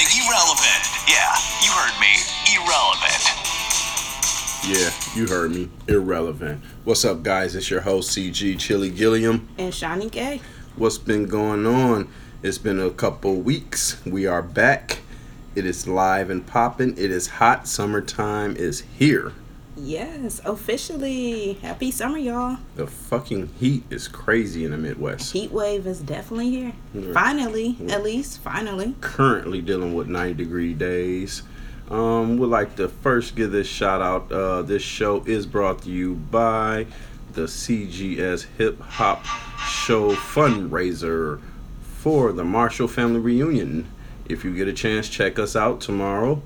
everything irrelevant. Yeah, you heard me. Irrelevant. Yeah, you heard me. Irrelevant. What's up, guys? It's your host, CG Chili Gilliam. And Shawnee Gay. What's been going on? It's been a couple weeks. We are back. It is live and popping. It is hot. Summertime is here. Yes, officially. Happy summer, y'all. The fucking heat is crazy in the Midwest. Heat wave is definitely here. Finally, at least, finally. Currently dealing with 90 degree days. Um, would like to first give this shout out. Uh, this show is brought to you by the CGS Hip Hop Show fundraiser for the Marshall Family Reunion. If you get a chance, check us out tomorrow.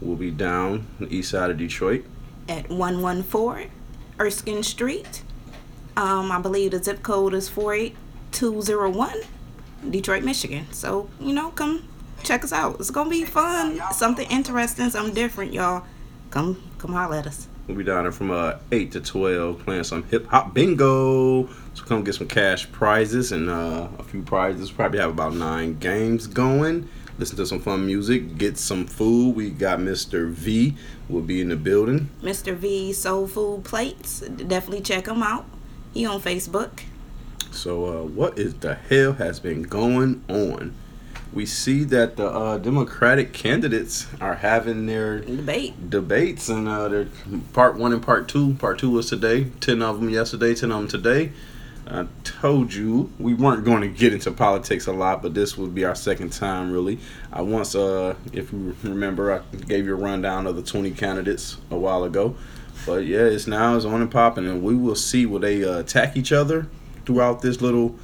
We'll be down the east side of Detroit. At 114 Erskine Street. Um, I believe the zip code is 48201, Detroit, Michigan. So, you know, come check us out. It's gonna be fun. Something interesting, something different, y'all. Come come holler at us. We'll be down there from uh, 8 to 12 playing some hip hop bingo. So come get some cash prizes and uh, a few prizes. Probably have about nine games going. Listen to some fun music. Get some food. We got Mr. V will be in the building. Mr. V Soul Food Plates. Definitely check him out. He on Facebook. So uh, what is the hell has been going on? We see that the uh, Democratic candidates are having their Debate. debates and uh, part one and part two. Part two was today. Ten of them yesterday. Ten of them today. I told you we weren't going to get into politics a lot, but this would be our second time really. I once, uh, if you remember, I gave you a rundown of the twenty candidates a while ago. But yeah, it's now it's on and popping, and we will see will they uh, attack each other throughout this little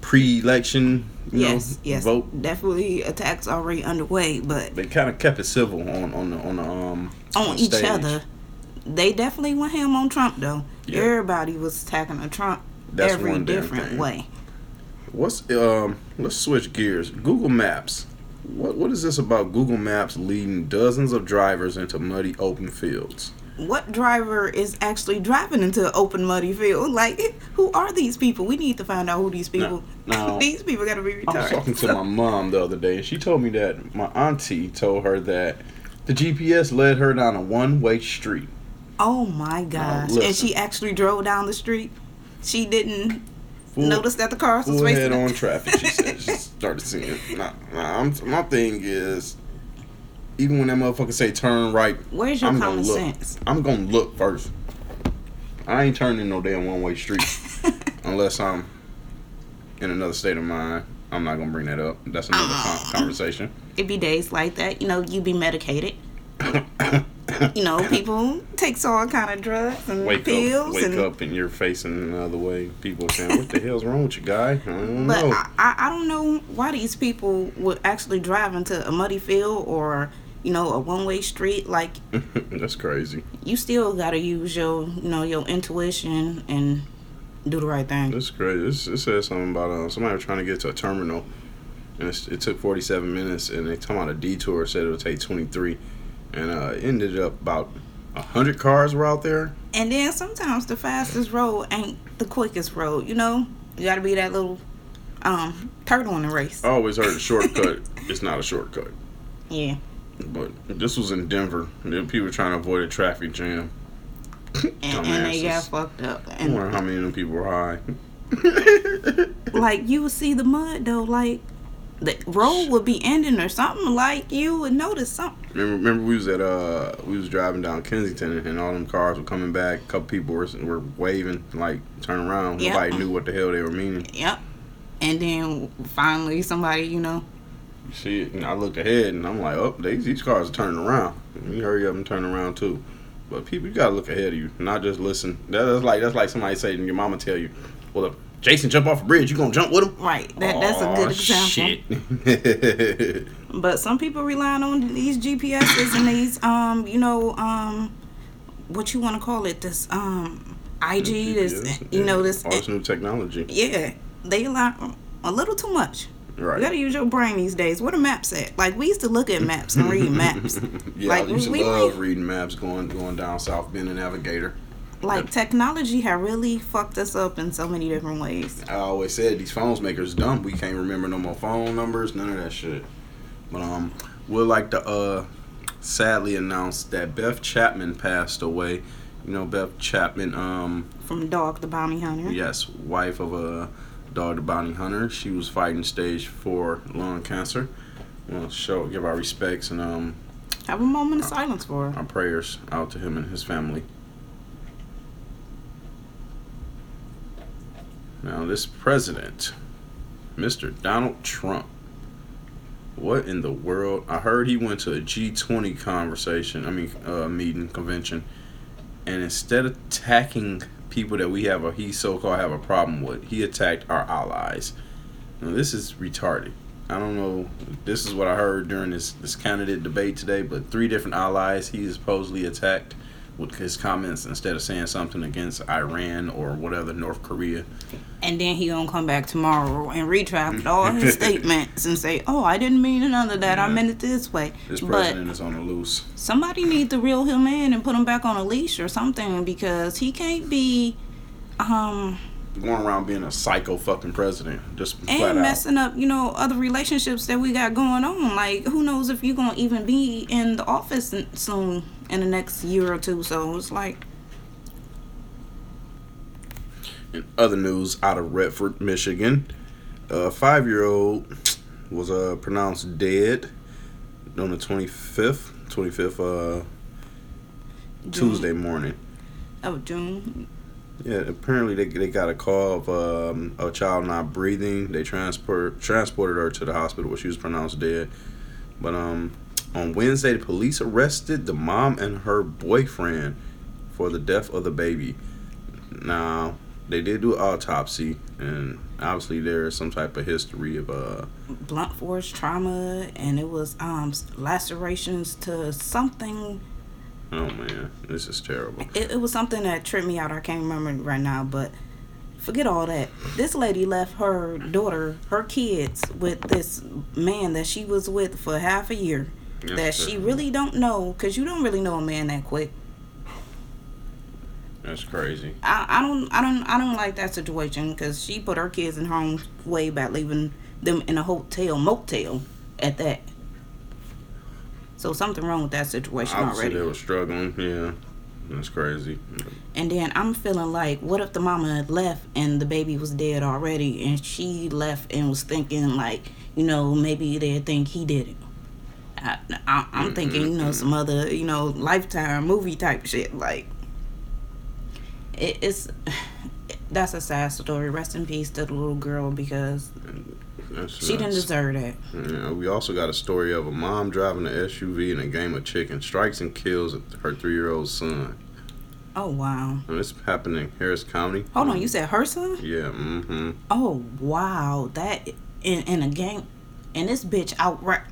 pre-election. You Yes, know, yes. vote. Definitely attacks already underway, but They kind of kept it civil on on the on the um on each stage. other. They definitely went him on Trump though. Yeah. Everybody was attacking a Trump That's every different way. What's um? Let's switch gears. Google Maps. What what is this about Google Maps leading dozens of drivers into muddy open fields? What driver is actually driving into an open muddy field? Like, who are these people? We need to find out who these people. no. these people gotta be I was talking to my mom the other day, and she told me that my auntie told her that the GPS led her down a one way street. Oh my gosh! and she actually drove down the street. She didn't Full, notice that the cars was full racing. head on traffic. She said she started seeing. Nah, nah, I'm, my thing is, even when that motherfucker say turn right, Where's your I'm common look. sense? I'm gonna look first. I ain't turning no damn one way street unless I'm in another state of mind. I'm not gonna bring that up. That's another con- conversation. It'd be days like that. You know, you be medicated. you know, people takes all kind of drugs and wake pills up, wake and up, and you're facing another way. People saying, "What the hell's wrong with you, guy?" I don't But know. I, I, don't know why these people would actually drive into a muddy field or, you know, a one way street. Like, That's crazy. you still got to use your, you know, your intuition and do the right thing. That's crazy. This, it says something about uh, somebody was trying to get to a terminal, and it's, it took 47 minutes, and they talking about a detour. Said it would take 23, and uh, ended up about a hundred cars were out there. And then sometimes the fastest road ain't the quickest road, you know? You got to be that little um turtle in the race. I always heard a shortcut. it's not a shortcut. Yeah. But this was in Denver. And then people were trying to avoid a traffic jam. And, and they got fucked up. I wonder how many of them people were high. like you would see the mud though, like the road would be ending or something. Like you would notice something. Remember, remember we was at uh we was driving down Kensington and all them cars were coming back. A couple people were were waving like turn around. Yeah. Nobody knew what the hell they were meaning. Yep. And then finally somebody, you know, Shit, and I looked ahead and I'm like, oh, these these cars are turning around. You hurry up and turn around too. But people, you gotta look ahead of you, not just listen. That- That's like that's like somebody saying your mama tell you, well, if Jason jump off a bridge, you gonna jump with him? right. That that's a good example. Shit. But some people relying on these GPSs and these um, you know, um what you wanna call it, this um IG, this you know, this all this new technology. yeah. They rely a little too much. Right. You gotta use your brain these days. Where the maps at? Like we used to look at maps and read maps. yeah, like I used to we- love reading maps going going down South Bend and Navigator. Like technology had really fucked us up in so many different ways. I always said these phones makers dumb. We can't remember no more phone numbers, none of that shit. But um, we'd like to uh, sadly announce that Beth Chapman passed away. You know, Beth Chapman, um, From Dog the Bounty Hunter. yes, wife of a dog, the bounty hunter. She was fighting stage four lung cancer. We'll show, give our respects and um, Have a moment of silence for her. our prayers out to him and his family. Now, this president, Mr. Donald Trump, what in the world? I heard he went to a G20 conversation, I mean, uh, meeting, convention, and instead of attacking people that we have, or he so called have a problem with, he attacked our allies. Now, this is retarded. I don't know. This is what I heard during this, this candidate debate today, but three different allies he supposedly attacked with his comments instead of saying something against Iran or whatever, North Korea. And then he gonna come back tomorrow and retract all his statements and say, "Oh, I didn't mean none of that. I meant it this way." This but president is on the loose. somebody needs to reel him in and put him back on a leash or something because he can't be, um, Going around being a psycho fucking president. Just and out. messing up, you know, other relationships that we got going on. Like, who knows if you're gonna even be in the office soon in the next year or two? So it's like, In other news out of Redford, Michigan, a five year old was uh, pronounced dead on the 25th, 25th uh, Tuesday morning. oh June, Yeah, apparently they, they got a call of um, a child not breathing. They transport transported her to the hospital where she was pronounced dead. But um, on Wednesday, the police arrested the mom and her boyfriend for the death of the baby. Now they did do an autopsy, and obviously there is some type of history of uh blunt force trauma, and it was um lacerations to something. oh man, this is terrible. It, it was something that tripped me out. I can't remember right now, but forget all that. This lady left her daughter, her kids, with this man that she was with for half a year. Yes, that sir. she really don't know, cause you don't really know a man that quick. That's crazy. I, I don't I don't I don't like that situation because she put her kids in harm's way by leaving them in a hotel motel at that. So something wrong with that situation Obviously already. they were struggling. Yeah, that's crazy. And then I'm feeling like, what if the mama had left and the baby was dead already, and she left and was thinking like, you know, maybe they think he did it. I, I, I'm thinking, you know, some other, you know, lifetime movie type shit. Like, it, it's that's a sad story. Rest in peace to the little girl because That's she didn't deserve that. Yeah, we also got a story of a mom driving an SUV in a game of chicken, strikes and kills her three-year-old son. Oh wow. And this happened in Harris County. Hold on, you said her son? Yeah. Mm-hmm. Oh wow, that in in a game, and this bitch outright.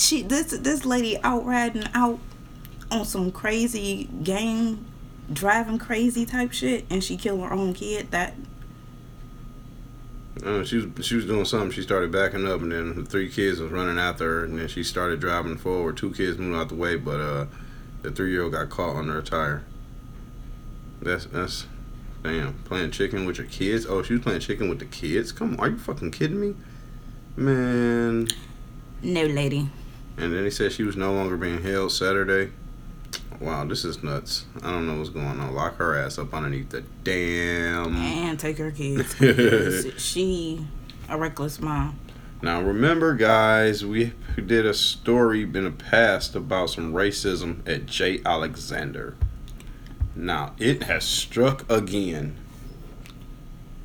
She this this lady out riding out on some crazy game, driving crazy type shit, and she killed her own kid. That Uh, she was she was doing something. She started backing up, and then the three kids was running after her, and then she started driving forward. Two kids moved out the way, but uh, the three-year-old got caught under a tire. That's that's damn playing chicken with your kids. Oh, she was playing chicken with the kids. Come on, are you fucking kidding me, man? no lady. And then he said she was no longer being held Saturday. Wow, this is nuts. I don't know what's going on. Lock her ass up underneath the damn. And take her kids. she a reckless mom. Now remember, guys, we did a story in the past about some racism at J. Alexander. Now it has struck again.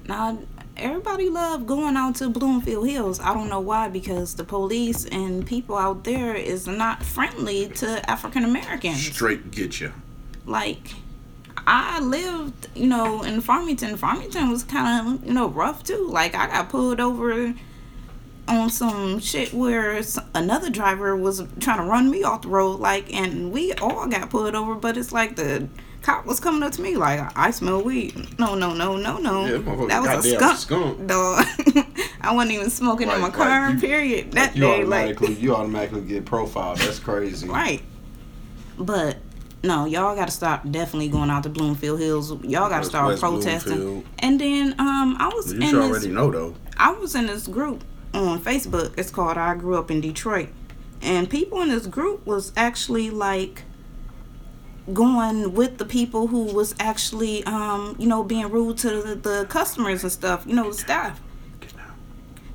Now everybody love going out to Bloomfield Hills. I don't know why because the police and people out there is not friendly to African Americans. Straight get you. like I lived, you know, in Farmington. Farmington was kind of, you know, rough too. Like I got pulled over on some shit where another driver was trying to run me off the road. Like, and we all got pulled over, but it's like the cop was coming up to me like, "I smell weed." No, no, no, no, no. Yeah, that was a skunk. skunk. Dog. I wasn't even smoking in my car. You- period. That you day, like, automatically, you automatically get profiled. That's crazy. Right. But no, y'all got to stop definitely going out to Bloomfield Hills. Y'all got to start West protesting. Bloomfield. And then um I was You in should this already know though. I was in this group on Facebook. It's called I Grew Up in Detroit. And people in this group was actually like going with the people who was actually um, you know, being rude to the, the customers and stuff, you know, the staff.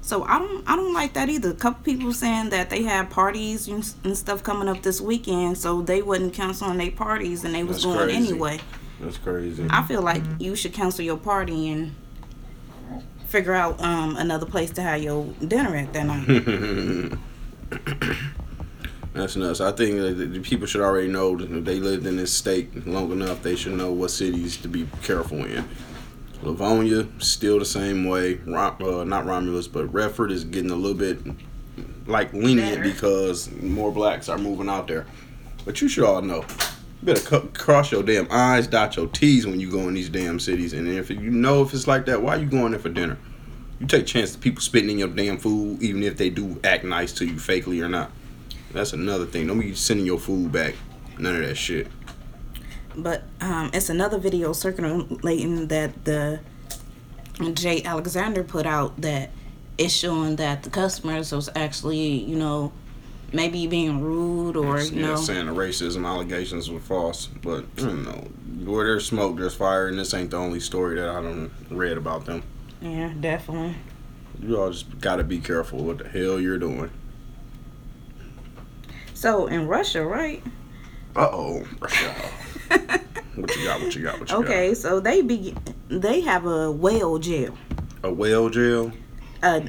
So I don't I don't like that either. A couple people saying that they had parties and, and stuff coming up this weekend, so they wasn't canceling their parties and they was That's going crazy. anyway. That's crazy. I feel like you should cancel your party and figure out um, another place to have your dinner at that night. That's nuts. I think that the people should already know that if they lived in this state long enough, they should know what cities to be careful in. Livonia, still the same way. Rom, uh, not Romulus, but Redford is getting a little bit like lenient Better. because more blacks are moving out there. But you should all know. You better cross your damn I's, dot your T's when you go in these damn cities. And if you know if it's like that, why are you going there for dinner? You take chance of people spitting in your damn food, even if they do act nice to you, fakely or not. That's another thing. Don't be sending your food back. None of that shit. but um, it's another video circulating that the J. Alexander put out that is showing that the customers was actually, you know, maybe being rude or you yeah, know, saying the racism allegations were false, but I don't know. Where there's smoke, there's fire, and this ain't the only story that I don't read about them. yeah, definitely. You all just gotta be careful what the hell you're doing. So in Russia, right? Uh oh, Russia. what you got? What you got? What you got? Okay, so they be they have a whale jail. A whale jail. a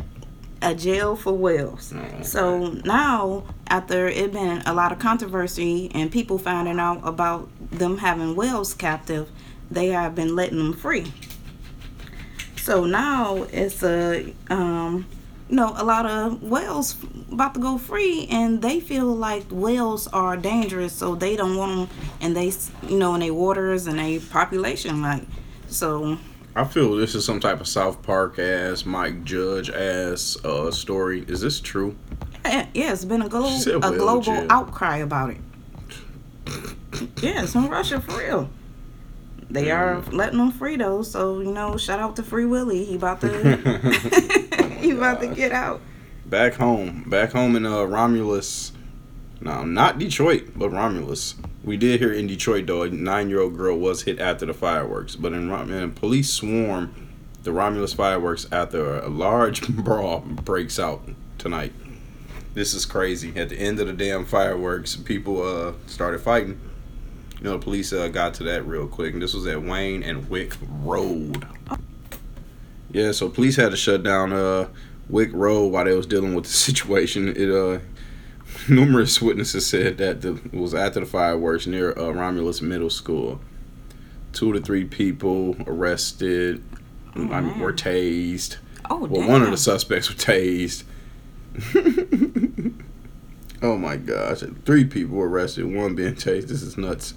a jail for whales. Oh, okay. So now, after it been a lot of controversy and people finding out about them having whales captive, they have been letting them free. So now it's a um, you know a lot of whales about to go free, and they feel like whales are dangerous, so they don't want them, and they you know in their waters and their population like so. I feel this is some type of South Park ass, Mike Judge ass uh, story. Is this true? Yeah, yeah, it's been a, glo- a global jail. outcry about it. yeah, it's in Russia for real. They are Mm. letting them free though, so you know, shout out to Free Willy. He about to he about to get out. back home, back home in uh, Romulus. No, not Detroit, but Romulus. We did hear in Detroit though, a nine-year-old girl was hit after the fireworks. But in Rom- and police swarm the Romulus fireworks after a large brawl breaks out tonight. This is crazy. At the end of the damn fireworks, people uh started fighting. You know, the police uh, got to that real quick, and this was at Wayne and Wick Road. Yeah, so police had to shut down uh Wick Road while they was dealing with the situation. It uh numerous witnesses said that the, it was after the fireworks near uh, Romulus Middle School. Two to three people arrested, I mean, were tased. Oh, Well, damn. one of the suspects were tased. oh my gosh, three people were arrested, one being tased. This is nuts.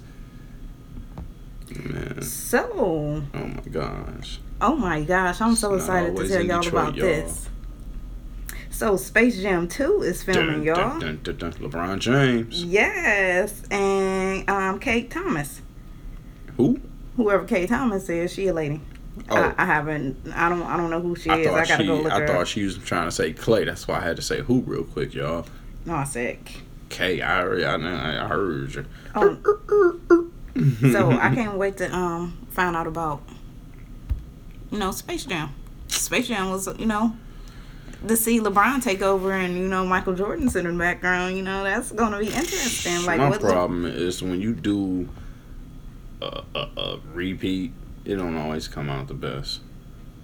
Man, So, oh my gosh. Oh my gosh, I'm so excited to tell y'all Detroit, about y'all. this. So, Space Jam 2 is filming, Dun, y'all. dun, dun, dun, dun. LeBron James. Yes, and um, Kate Thomas. Who? Whoever Kate Thomas is, she a lady. Oh. I, I haven't. I don't. I don't know who she I is. I gotta she. go look I her thought up. she was trying to say Clay. That's why I had to say who real quick, y'all. No, I said. K. I already. I, I heard you. Oh, so I can't wait to um find out about you know Space Jam. Space Jam was you know to see LeBron take over and you know Michael Jordan's in the background. You know that's gonna be interesting. Like My what? Le- problem is when you do a, a, a repeat, it don't always come out the best.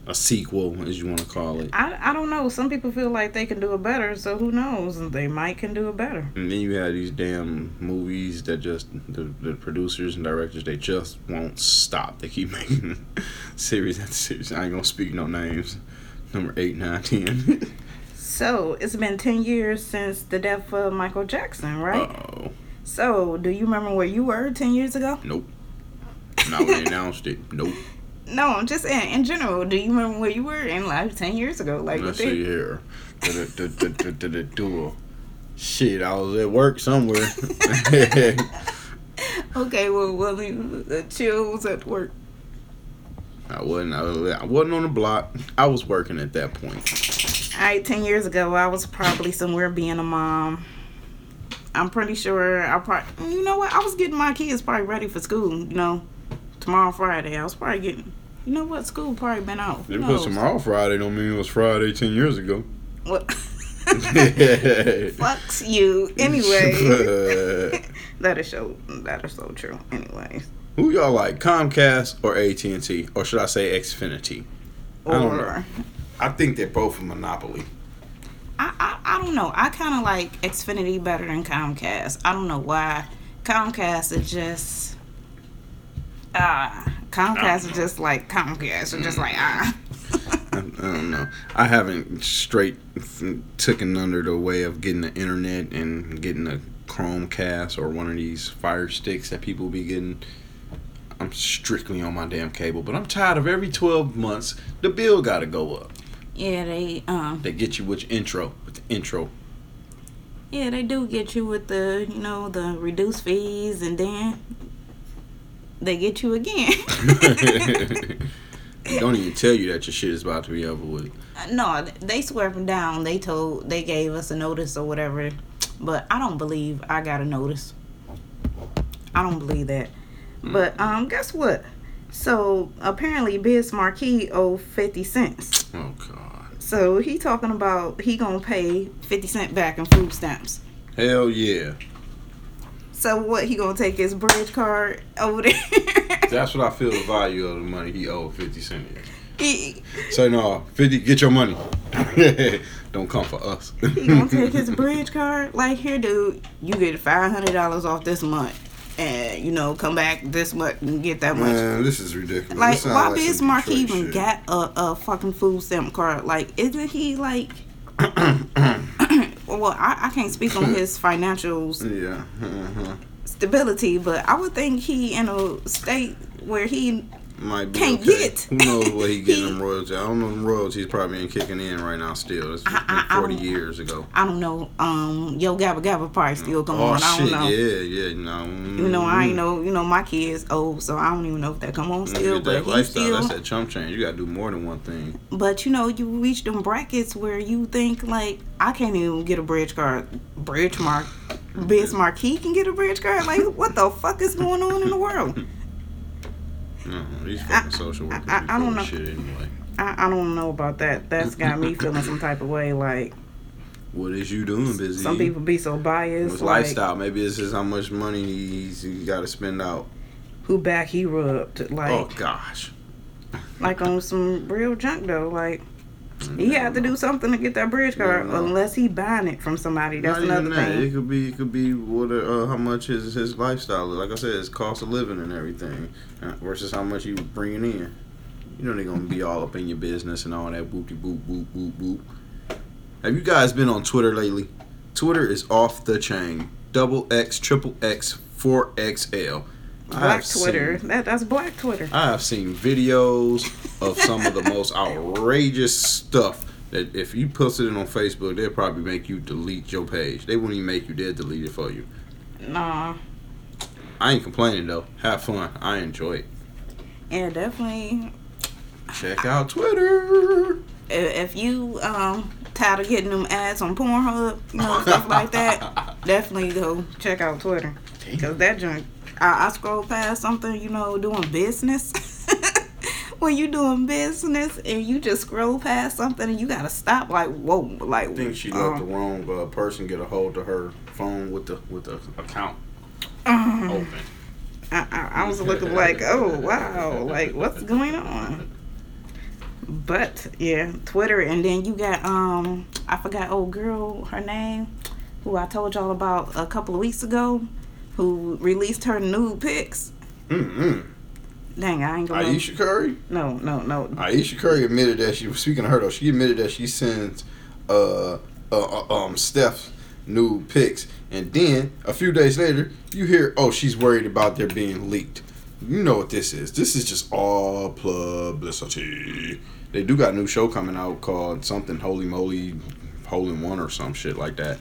A sequel, as you want to call it. I, I don't know. Some people feel like they can do it better, so who knows? They might can do it better. And then you have these damn movies that just the, the producers and directors they just won't stop. They keep making series after series. I ain't gonna speak no names. Number eight, nine, ten. So it's been ten years since the death of Michael Jackson, right? Oh, So do you remember where you were ten years ago? nope. Not when they announced it. Nope. No, I'm just in, in general. Do you remember where you were in life ten years ago? Like Let's see here. Shit, I was at work somewhere. Okay, well, well, uh, chill was at work. I wasn't. I was- I wasn't on the block. I was working at that point. All right, 10 years ago, I was probably somewhere being a mom. I'm pretty sure I probably, you know what? I was getting my kids probably ready for school, you know, tomorrow, Friday. I was probably getting, you know what? School probably been out. Who They put knows? tomorrow Friday don't mean it was Friday ten years ago. What? Who Fucks you. Anyway, that is so, that is so true. Anyways. Who y'all like, Comcast or AT and T, or should I say Xfinity? I don't know. Or, I think they're both a monopoly. I, I, I don't know. I kind of like Xfinity better than Comcast. I don't know why. Comcast is just ah. Comcast is just like Comcast. It's just like ah. I, I don't know. I haven't straight taken under the way of getting the internet and getting a Chromecast or one of these Fire Sticks that people be getting. I'm strictly on my damn cable, but I'm tired of every 12 months the bill got to go up. yeah, they um They get you with your intro, with the intro. yeah they do get you with the you know the reduced fees and then they get you again. Don't even tell you that your shit is about to be over with. no, they swear and down. They told they gave us a notice or whatever, but I don't believe I got a notice. I don't believe that. But um, guess what? So apparently, Biz Markie owe fifty cents. Oh God. So he talking about he gonna pay fifty cent back in food stamps. Hell yeah. So what? He gonna take his bridge card over there? That's what I feel the value of the money he owed 50 cents. is. he, Say no, 50, get your money. Don't come for us. he gonna take his bridge card. Like here, dude, you get five hundred dollars off this month, and you know come back this month and get that much. Man, this is ridiculous. Like, why like Biz Markie Detroit even shit. got a, a fucking food stamp card? Like, isn't he like? well, I, I can't speak on his financials Yeah. uh-huh. stability, but I would think he in a state where he Might be Can't okay. get. Who knows what he getting He- them royalties? I don't know them royalties probably ain't kicking in right now still. It's I- I- I 40 don't- years ago. I don't know. Um, Yo Gabba Gabba probably still come oh on. I don't shit, know. yeah, yeah, no. You know, I ain't mm. know. You know, my kids old, so I don't even know if that come on still. at But that he lifestyle. still. That's that chump change. You gotta do more than one thing. But you know, you reach them brackets where you think like I can't even get a bridge card. Bridge mark, Biz Markie can get a bridge card. Like, what the fuck is going on in the world? No, these fucking social workers I- I don't know. shit anyway. I, I don't know about that. That's got me feeling some type of way. Like What is you doing, busy? some people be so biased. With Like lifestyle, maybe this is how much money he's he got to spend out. who back he rubbed. Like oh gosh, like on some real junk though. Like he had to do something to get that bridge card, Never know. unless he buying it from somebody. That's Not another that. It could be, it could be what, uh, how much his his lifestyle is. Like I said, his cost of living and everything, uh, versus how much he was bringing in. You know they're gonna be all up in your business and all that boopty boop boop boop boop. Have you guys been on Twitter lately? Twitter is off the chain. Double X, triple X, four XL. Black Twitter. seen- That that's Black Twitter. I have seen videos of some of the most outrageous stuff that if you posted it on Facebook, they'll probably make you delete your page. They wouldn't even make you dead delete it for you. Nah. I ain't complaining though. Have fun. I enjoy it. Yeah, definitely. Check out Twitter. If you um tired of getting them ads on Pornhub, you know stuff like that, definitely go check out Twitter. Cause that junk, I, I scroll past something, you know, doing business. when you doing business and you just scroll past something and you gotta stop, like whoa, like I think she let um, the wrong uh, person get a hold of her phone with the with the account um, open. I, I, I was looking like, oh wow, like what's going on? But yeah, Twitter, and then you got um, I forgot old girl her name, who I told y'all about a couple of weeks ago, who released her nude pics. Mm-hmm. Dang, I ain't gonna. Ayesha Curry. No, no, no. Ayesha Curry admitted that she was speaking of her though. She admitted that she sends uh, uh, uh um Steph nude pics, and then a few days later, you hear, oh, she's worried about their being leaked. You know what this is? This is just all publicity. They do got a new show coming out called something Holy Moly, Hole in One or some shit like that.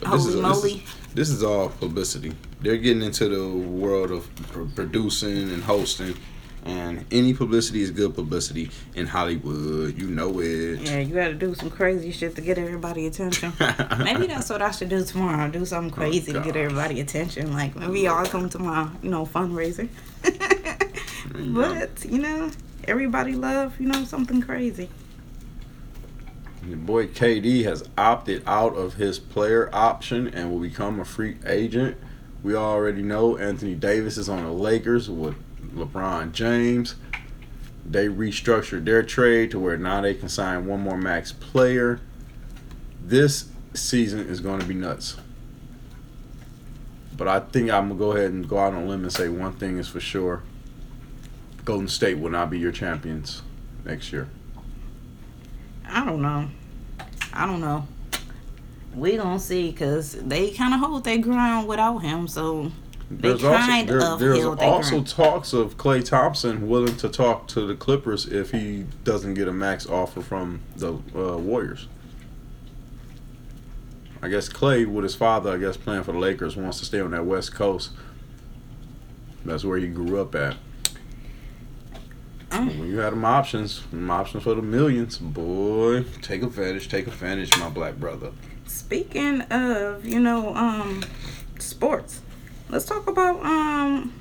But this Holy is, this moly. is this is all publicity. They're getting into the world of pr- producing and hosting. And any publicity is good publicity in Hollywood. You know it. Yeah, you gotta do some crazy shit to get everybody attention. maybe that's what I should do tomorrow. Do something oh, crazy to get everybody attention. Like maybe y'all come to my, you know, fundraiser. you go. but you know, everybody love, you know, something crazy. Your boy KD has opted out of his player option and will become a free agent. We already know Anthony Davis is on the Lakers with LeBron James. They restructured their trade to where now they can sign one more max player. This season is going to be nuts. But I think I'm going to go ahead and go out on a limb and say one thing is for sure Golden State will not be your champions next year. I don't know. I don't know. We gonna see, cause they kind of hold their ground without him. So They There's also, there- of there's also ground. talks of Klay Thompson willing to talk to the Clippers if he doesn't get a max offer from the uh, Warriors. I guess Klay, with his father, I guess playing for the Lakers, wants to stay on that West Coast. That's where he grew up at. When you had them options, them options for the millions, boy, take advantage, take advantage, my black brother. speaking of, you know, um, sports, let's talk about um,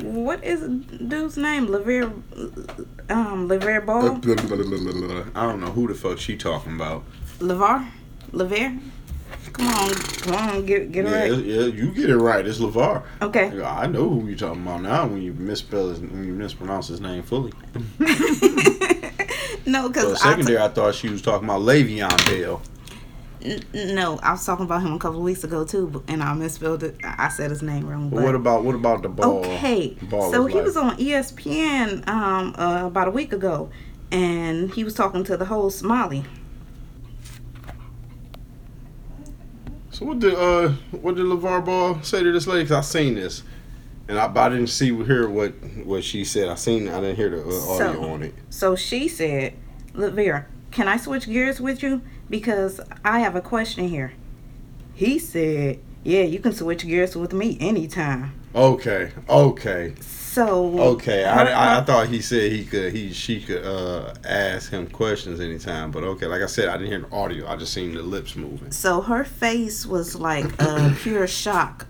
what is dude's name? Lever, um, Lever Ball, I don't know who the fuck she talking about. LaVar, Lever. Come on, come on, get get it Yeah, right. yeah, you get it right. It's LaVar. Okay. I know who you're talking about now when you misspell his, when you mispronounce his name fully. no, For a because second there, I thought she was talking about Le'Veon Bell. N- no, I was talking about him a couple of weeks ago too, and I misspelled it. I I said his name wrong. But what about what about the ball? okay, ball so was he like? was on ESPN um uh, about a week ago, and he was talking to the whole Smiley. So what did uh what did LaVar Ball say to this lady? Cause I seen this, and I, but I didn't see hear what what she said. I seen I didn't hear the uh, audio So- on it. So she said, "Look, Vera, can I switch gears with you because I have a question here." He said, "Yeah, you can switch gears with me anytime." Okay, okay, So okay. I, her- I, I thought he said he could he she could uh ask him questions anytime. But okay, like I said, I didn't hear the audio. I just seen the lips moving. So her face was like a pure shock.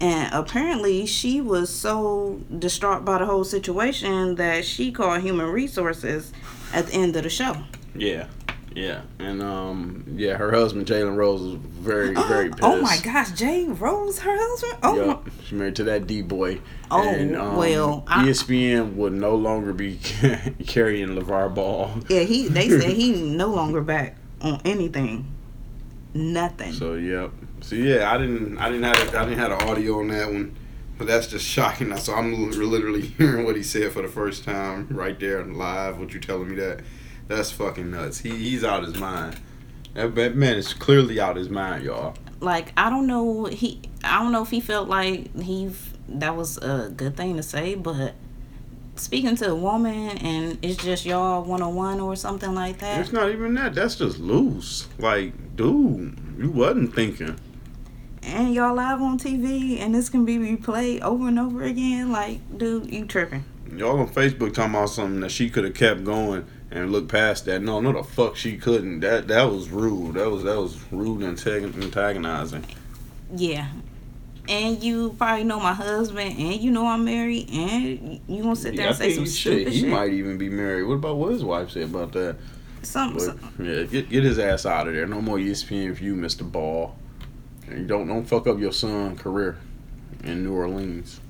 And apparently she was so distraught by the whole situation that she called human resources at the end of the show. Yeah, yeah, and um, yeah, her husband Jalen Rose was very, very pissed. Oh my gosh, Jay Rose, her husband? Oh my Yup, she's married to that D boy. Oh, and, um, well, I- ESPN would no longer be carrying LaVar Ball. Yeah, he they said he no longer back on anything. Nothing. So yep. So yeah, I didn't, I didn't have, I didn't have the audio on that one, but that's just shocking. So I'm literally hearing what he said for the first time right there live. What you telling me that? That's fucking nuts. He he's out his mind. That, man is clearly out his mind, y'all. like I don't know he I don't know if he felt like he that was a good thing to say, but speaking to a woman and it's just y'all one on one or something like that. It's not even that. That's just loose. Like, dude, you wasn't thinking. and y'all live on TV and this can be replayed over and over again. Like, dude, you tripping. Y'all on Facebook talking about something that she could have kept going and looked past that. No, no, the fuck she couldn't. That that was rude. That was that was rude and antagonizing. Yeah. And you probably know my husband and you know I'm married and you gonna sit there I and say some stupid He shit. might even be married. What about what his wife said about that? some, But, some yeah, get get his ass out of there. No more ESPN for you, Mister Ball. And don't don't fuck up your son' career in New Orleans.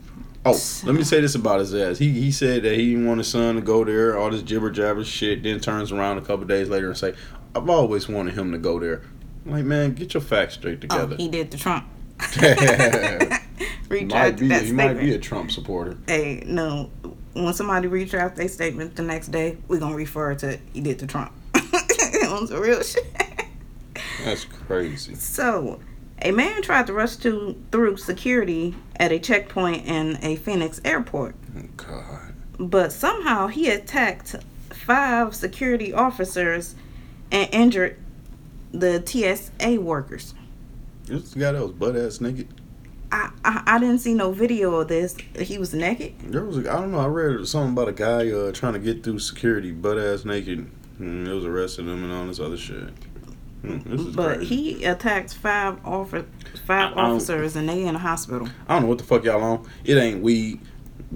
Oh, let me say this about his ass. He he said that he didn't want his son to go there. All this jibber jabber shit. Then turns around a couple days later and say, "I've always wanted him to go there." I'm like, man, get your facts straight oh, together. he did the Trump. might be that he might be a Trump supporter. Hey, no. When somebody retract their statement the next day, we're gonna refer to he did the Trump. on some real shit. That's crazy. So, a man tried to rush to through security at a checkpoint in a Phoenix airport, God. but somehow he attacked five security officers and injured the TSA workers. This guy that was butt ass naked. I, I I didn't see no video of this. He was naked. There was, a, I don't know. I read something about a guy uh, trying to get through security, butt ass naked. And it was arresting him and all this other shit. Is But crazy. he attacked five offer, five I officers and they in the hospital. I don't know what the fuck y'all on. It ain't weed.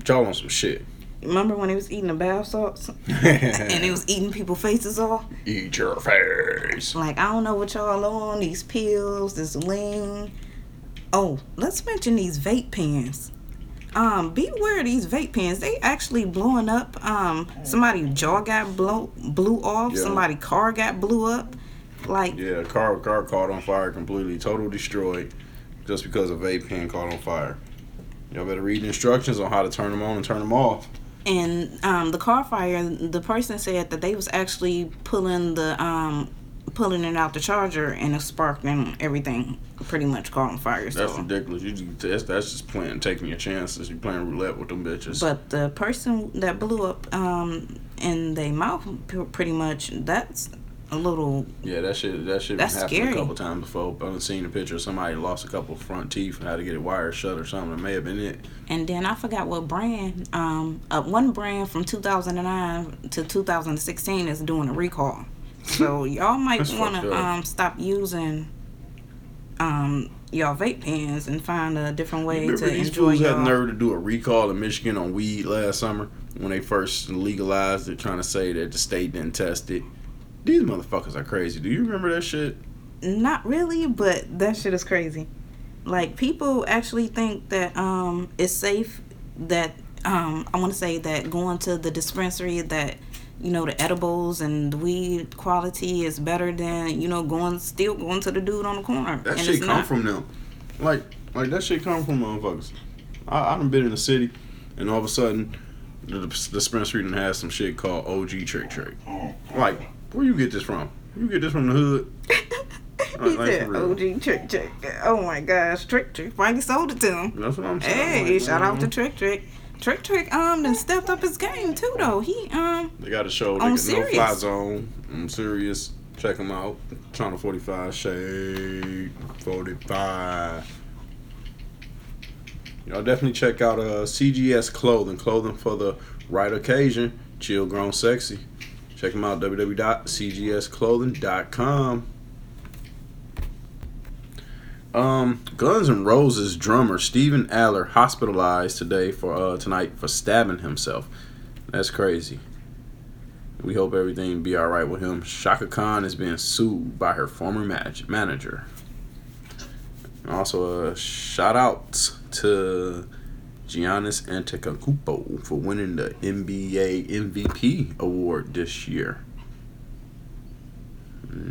Y'all on some shit. Remember when he was eating the bath salts and he was eating people's faces off? Eat your face. Like I don't know what y'all on these pills, this lean. Oh, let's mention these vape pens. Um, beware of these vape pens. They actually blowing up. Um, somebody jaw got blow blew off. Somebody car got blew up. Like Yeah, car car caught on fire completely, total destroyed, just because a vape pen caught on fire. Y'all better read the instructions on how to turn them on and turn them off. and um, the car fire. The person said that they was actually pulling the um, pulling it out the charger and it sparked and everything pretty much caught on fire. That's So. ridiculous. You just, that's, that's just playing, taking your chances. You playing roulette with them bitches. But the person that blew up um, in their mouth, pretty much, that's a little. yeah, that shit, that shit That's happened scary. a couple times before. I've seen a picture of somebody lost a couple front teeth and had to get it wired shut or something. It may have been it. And then I forgot what brand. Um, uh, one brand from 2009 to 2016 is doing a recall. So y'all might want to um, stop using um, y'all vape pens and find a different way Remember to these enjoy fools had nerve to do a recall in Michigan on weed last summer when they first legalized it, trying to say that the state didn't test it. These motherfuckers are crazy. Do you remember that shit? Not really, but that shit is crazy. Like people actually think that um it's safe that um I want to say that going to the dispensary that you know the edibles and the weed quality is better than you know going still going to the dude on the corner. That and shit come not. from them. Like, like that shit come from motherfuckers. I, I done been in the city, and all of a sudden, the, the dispensary done has some shit called OG Trick Trick. Like, where you get this from? You get this from the hood? he Like, said, "OG Trick Trick." Oh my gosh, Trick Trick finally sold it to him. That's what I'm saying. Hey, Like, shout out to mhm. Trick Trick. Trick Trick um then stepped up his game too though. He um They got a show. They On got no fly zone. I'm serious. Check them out. Channel 45 Shade 45. Y'all definitely check out uh, CGS Clothing. Clothing for the right occasion. Chill, grown, sexy. Check them out. www.cgsclothing.com. Um, Guns N' Roses drummer Steven Adler hospitalized today for uh, tonight for stabbing himself. That's crazy. We hope everything be all right with him. Chaka Khan is being sued by her former manager. Also, a shout out to Giannis Antetokounmpo for winning the NBA MVP award this year.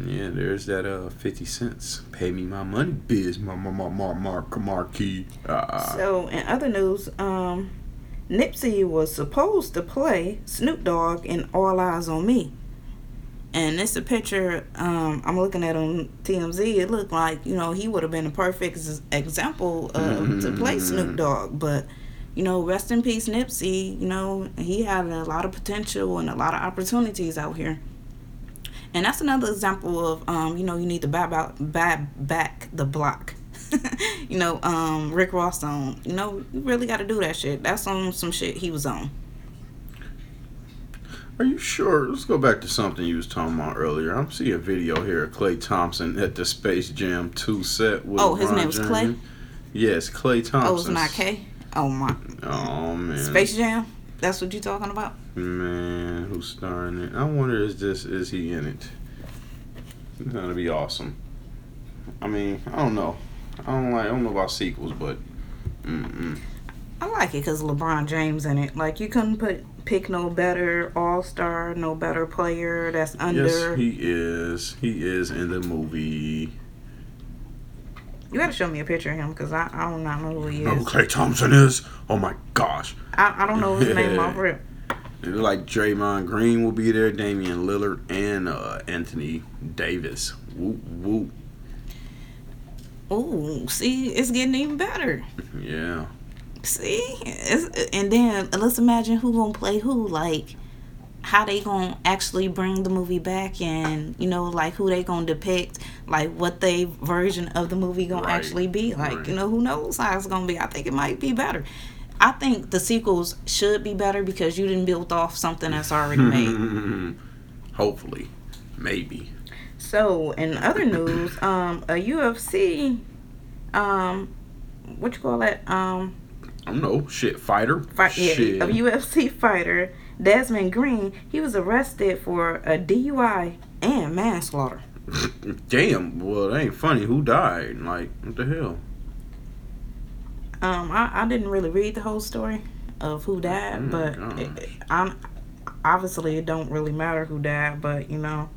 Yeah, there's that uh 50 cents. Pay me my money, biz, my my my my mark marquee. Uh, So, in other news, um, Nipsey was supposed to play Snoop Dogg in All Eyez on Me. And it's a picture, um, I'm looking at on TMZ. It looked like, you know, he would have been a perfect example of, to play Snoop Dogg. But, you know, rest in peace, Nipsey. You know, he had a lot of potential and a lot of opportunities out here. And that's another example of, um, you know, you need to back, back, back, back the block. you know, um, Rick Ross on. You know, you really got to do that shit. That's on some shit he was on. Are you sure? Let's go back to something you was talking about earlier. I'm seeing a video here of Klay Thompson at the Space Jam 2 set with Oh, his LeBron name was Klay? Yes, Klay Thompson. Oh, it's not K. Oh my, Oh man. Space Jam. That's what you talking about? Man, who's starring it? I wonder is this is he in it? It's gonna be awesome. I mean, I don't know. I don't like. I don't know about sequels, but mm-mm. I like it because LeBron James in it. Like you couldn't put pick no better All Star, no better player that's under. yes, he is. He is in the movie. You got to show me a picture of him because I, I do not know who he is. Oh, Klay Thompson is. Oh my gosh. I, I don't know his name off rip. It look like Draymond Green will be there, Damian Lillard, and uh, Anthony Davis. Whoop whoop. Ooh, see, it's getting even better. Yeah. See, it's, and then let's imagine who gonna play who. Like, how they gonna actually bring the movie back and you know like who they gonna depict like what they version of the movie gonna Right. actually be like Right. you know who knows how it's gonna be i think it might be better i think the sequels should be better because you didn't build off something that's already made Hopefully, maybe. so in other news um a ufc um what you call that um I don't know. Shit, fighter. fight, yeah, Shit. a UFC fighter, Desmond Green, he was arrested for a DUI and manslaughter. Damn. Well, it ain't funny. Who died? Like, what the hell? Um, I, I didn't really read the whole story of who died, Oh but it, I'm obviously it don't really matter who died, but you know,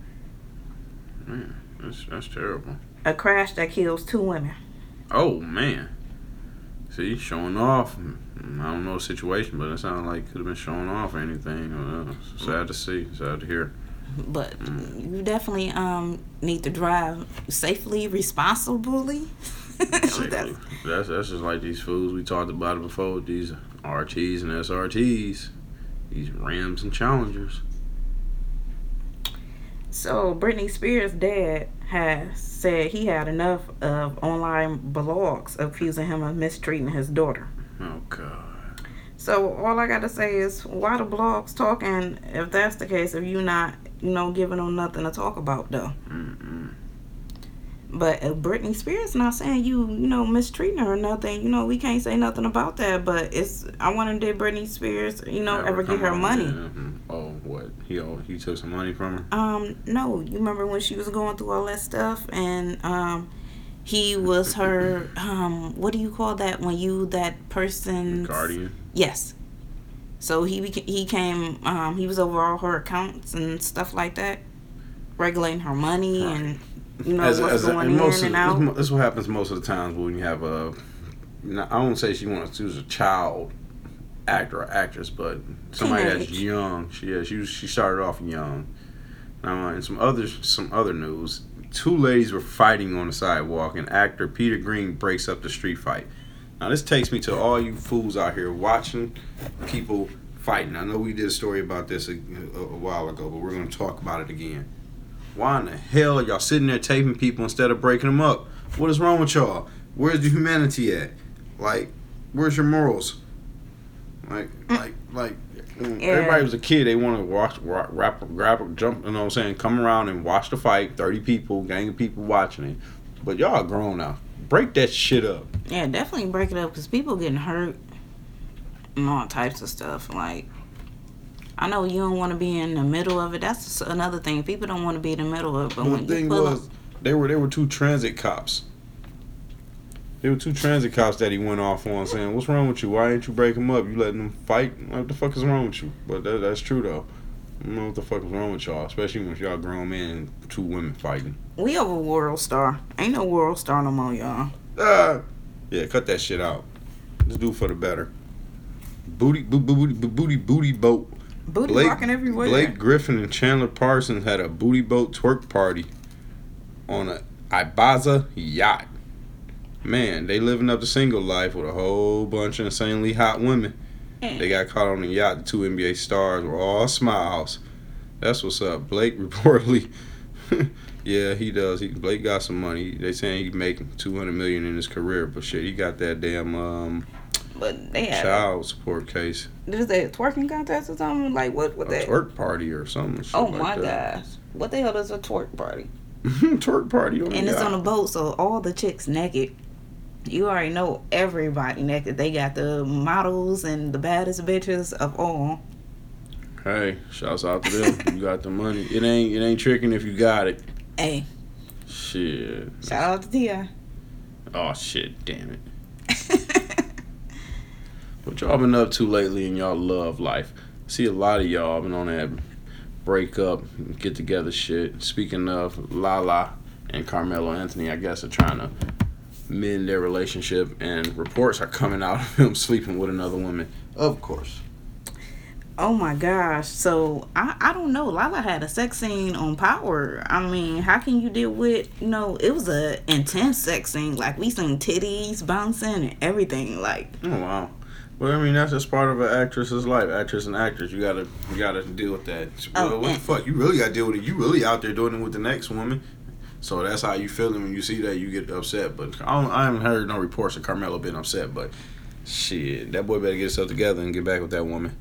Man, that's that's terrible. a crash that kills two women. Oh man. See, showing off. I don't know the situation, but it sounded like could have been showing off or anything. Uh, sad to see. Sad to hear. But Mm. you definitely um need to drive safely, responsibly. That's- That's, that's that's just like these fools we talked about it before. These RTs and SRTs, these Rams and Challengers. So Britney Spears' dad has said he had enough of online blogs accusing him of mistreating his daughter. Oh God. So all I gotta say is, why the blogs talking? If that's the case, if you not, you know, giving them nothing to talk about though. Mm-mm. But if Britney Spears not saying you, you know, mistreating her or nothing, you know, we can't say nothing about that. But it's, I wonder did Britney Spears, you know, Never ever get her money? Oh, what? He oh, he took some money from her. Um, no. You remember when she was going through all that stuff and um he was her um what do you call that when you that person Guardian. Yes. So he beca- he came um he was over all her accounts and stuff like that, regulating her money Right. and you know As, what's as going and in most and of, out. Is what happens most of the times when you have a. I won't say she wants to use a child actor or actress, but somebody that's young. She yeah, she she started off young. Now, in some other some other news, two ladies were fighting on the sidewalk, and actor Peter Green breaks up the street fight. Now, this takes me to all you fools out here watching people fighting. I know we did a story about this a, a, a while ago, but we're going to talk about it again. Why in the hell are y'all sitting there taping people instead of breaking them up? What is wrong with y'all? Where's the humanity at? Like, where's your morals? Like, like, like. When Yeah. Everybody was a kid. They want to watch, rap, rap, grab, jump. You know what I'm saying? Come around and watch the fight. Thirty people, gang of people watching it. But y'all grown now. Break that shit up. Yeah, definitely break it up because people getting hurt and all types of stuff. Like, I know you don't want to be in the middle of it. That's another thing. People don't want to be in the middle of it. But when the you thing was, up, they were they were two transit cops. They were two transit cops that he went off on, saying, "What's wrong with you? Why ain't you break them up? You letting them fight? What the fuck is wrong with you?" But that, that's true though. I don't know what the fuck is wrong with y'all, especially when y'all grown men and two women fighting. we over World Star. Ain't no World Star no more, y'all. Ah, yeah, cut that shit out. Let's do it for the better. Booty, boo, boo, booty, boo, booty, booty boat. Booty Blake, rocking everywhere. Blake Griffin and Chandler Parsons had a booty boat twerk party on a Ibiza yacht. Man, they living up the single life with a whole bunch of insanely hot women. They got caught on the yacht. The two NBA stars were all smiles. That's what's up. Blake reportedly, yeah, he does. He Blake got some money. They saying he making two hundred million in his career, but shit, he got that damn um But they had child support case, Did they a twerking contest or something? Like what? What a they? twerk party or something. Oh like my that. gosh! What the hell is a twerk party? twerk party on And it's yacht. on a boat, so all the chicks naked. You already know everybody naked. They got the models and the baddest bitches of all. Hey, shouts out to them. you got the money. It ain't it ain't tricking if you got it. Hey, Shit. shout out to Tia. Oh shit, damn it. What y'all been up to lately in y'all love life? see a lot of y'all been on that break up, get together shit. Speaking of Lala and Carmelo Anthony, I guess are trying to mend their relationship and reports are coming out of him sleeping with another woman. Of course. Oh my gosh. So I, I don't know. Lala had a sex scene on Power. I mean, how can you deal with you know, it was a intense sex scene. Like we seen titties bouncing and everything. Like Oh wow. Well, I mean that's just part of an actress's life. Actress and actress, you gotta you gotta deal with that. Oh, Well, what the fuck? You really gotta deal with it. You really out there doing it with the next woman. So that's how you feeling when you see that you get upset. But I, don't, I haven't heard no reports of Carmelo being upset. But shit, that boy better get himself together and get back with that woman.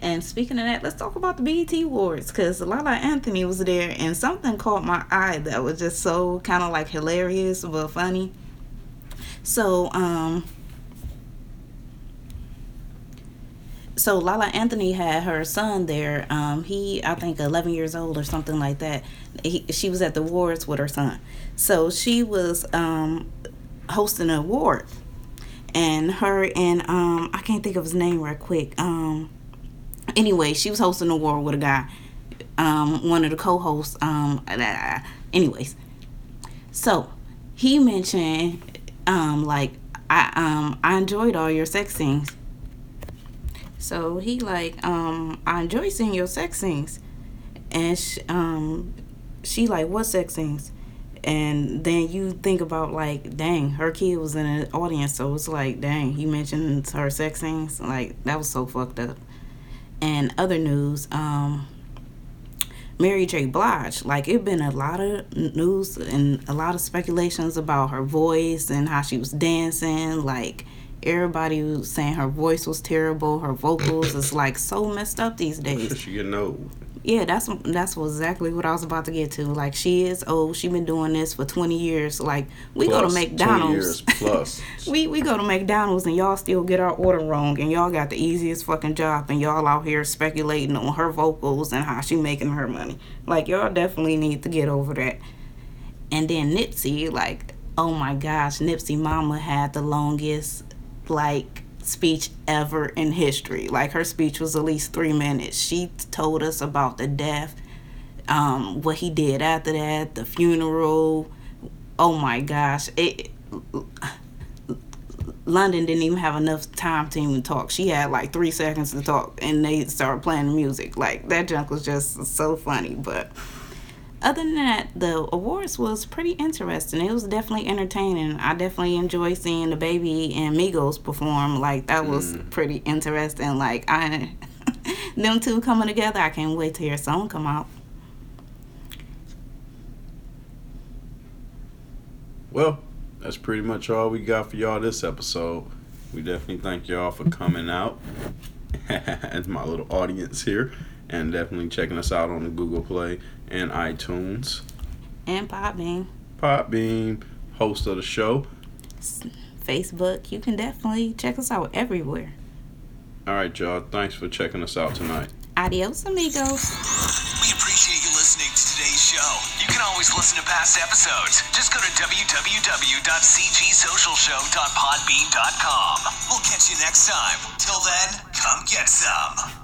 And speaking of that, let's talk about the BET Awards because Lala Anthony was there and something caught my eye that was just so kind of like hilarious but funny. So, um, so Lala Anthony had her son there. Um, he, I think, 11 years old or something like that. He, she was at the awards with her son. So she was um, hosting an award. And her and, um, I can't think of his name right quick. Um, anyway, she was hosting a war with a guy, um, one of the co-hosts. Um, anyways, so he mentioned, um, like I um I enjoyed all your sex scenes. So he like um I enjoy seeing your sex scenes, and sh- um she like what sex scenes. And then you think about like, dang, her kid was in the audience, so it's like, dang, he mentioned her sex scenes, like that was so fucked up and other news, um, Mary J. Blige, like it been a lot of news and a lot of speculations about her voice and how she was dancing. Like everybody was saying her voice was terrible, her vocals is like so messed up these days. She getting old. Yeah, that's that's exactly what I was about to get to. Like she is old. She been doing this for twenty years. Like we go to Plus, 20 McDonald's. years plus. We we go to McDonald's and y'all still get our order wrong and y'all got the easiest fucking job and y'all out here speculating on her vocals and how she making her money. Like y'all definitely need to get over that. And then Nipsey, like, oh my gosh, Nipsey mama had the longest like speech ever in history. Like her speech was at least three minutes. She told us about the death, um, what he did after that, the funeral. Oh my gosh. It London didn't even have enough time to even talk. She had like three seconds to talk, and they started playing music. Like that junk was just so funny. But other than that, the awards was pretty interesting. It was definitely entertaining. I definitely enjoyed seeing DaBaby and Migos perform. Like that was mm. pretty interesting. Like I, them two coming together. I can't wait to hear a song come out. Well, that's pretty much all we got for y'all this episode. We definitely thank y'all for coming out and my little audience here, and definitely checking us out on the Google Play and iTunes. And Podbean, Podbeam, host of the show. Facebook. You can definitely check us out everywhere. All right, y'all. Thanks for checking us out tonight. Adios, amigos. We appreciate you listening to today's show. You can always listen to past episodes. Just go to www.cgsocialshow.podbean.com. We'll catch you next time. Till then, come get some.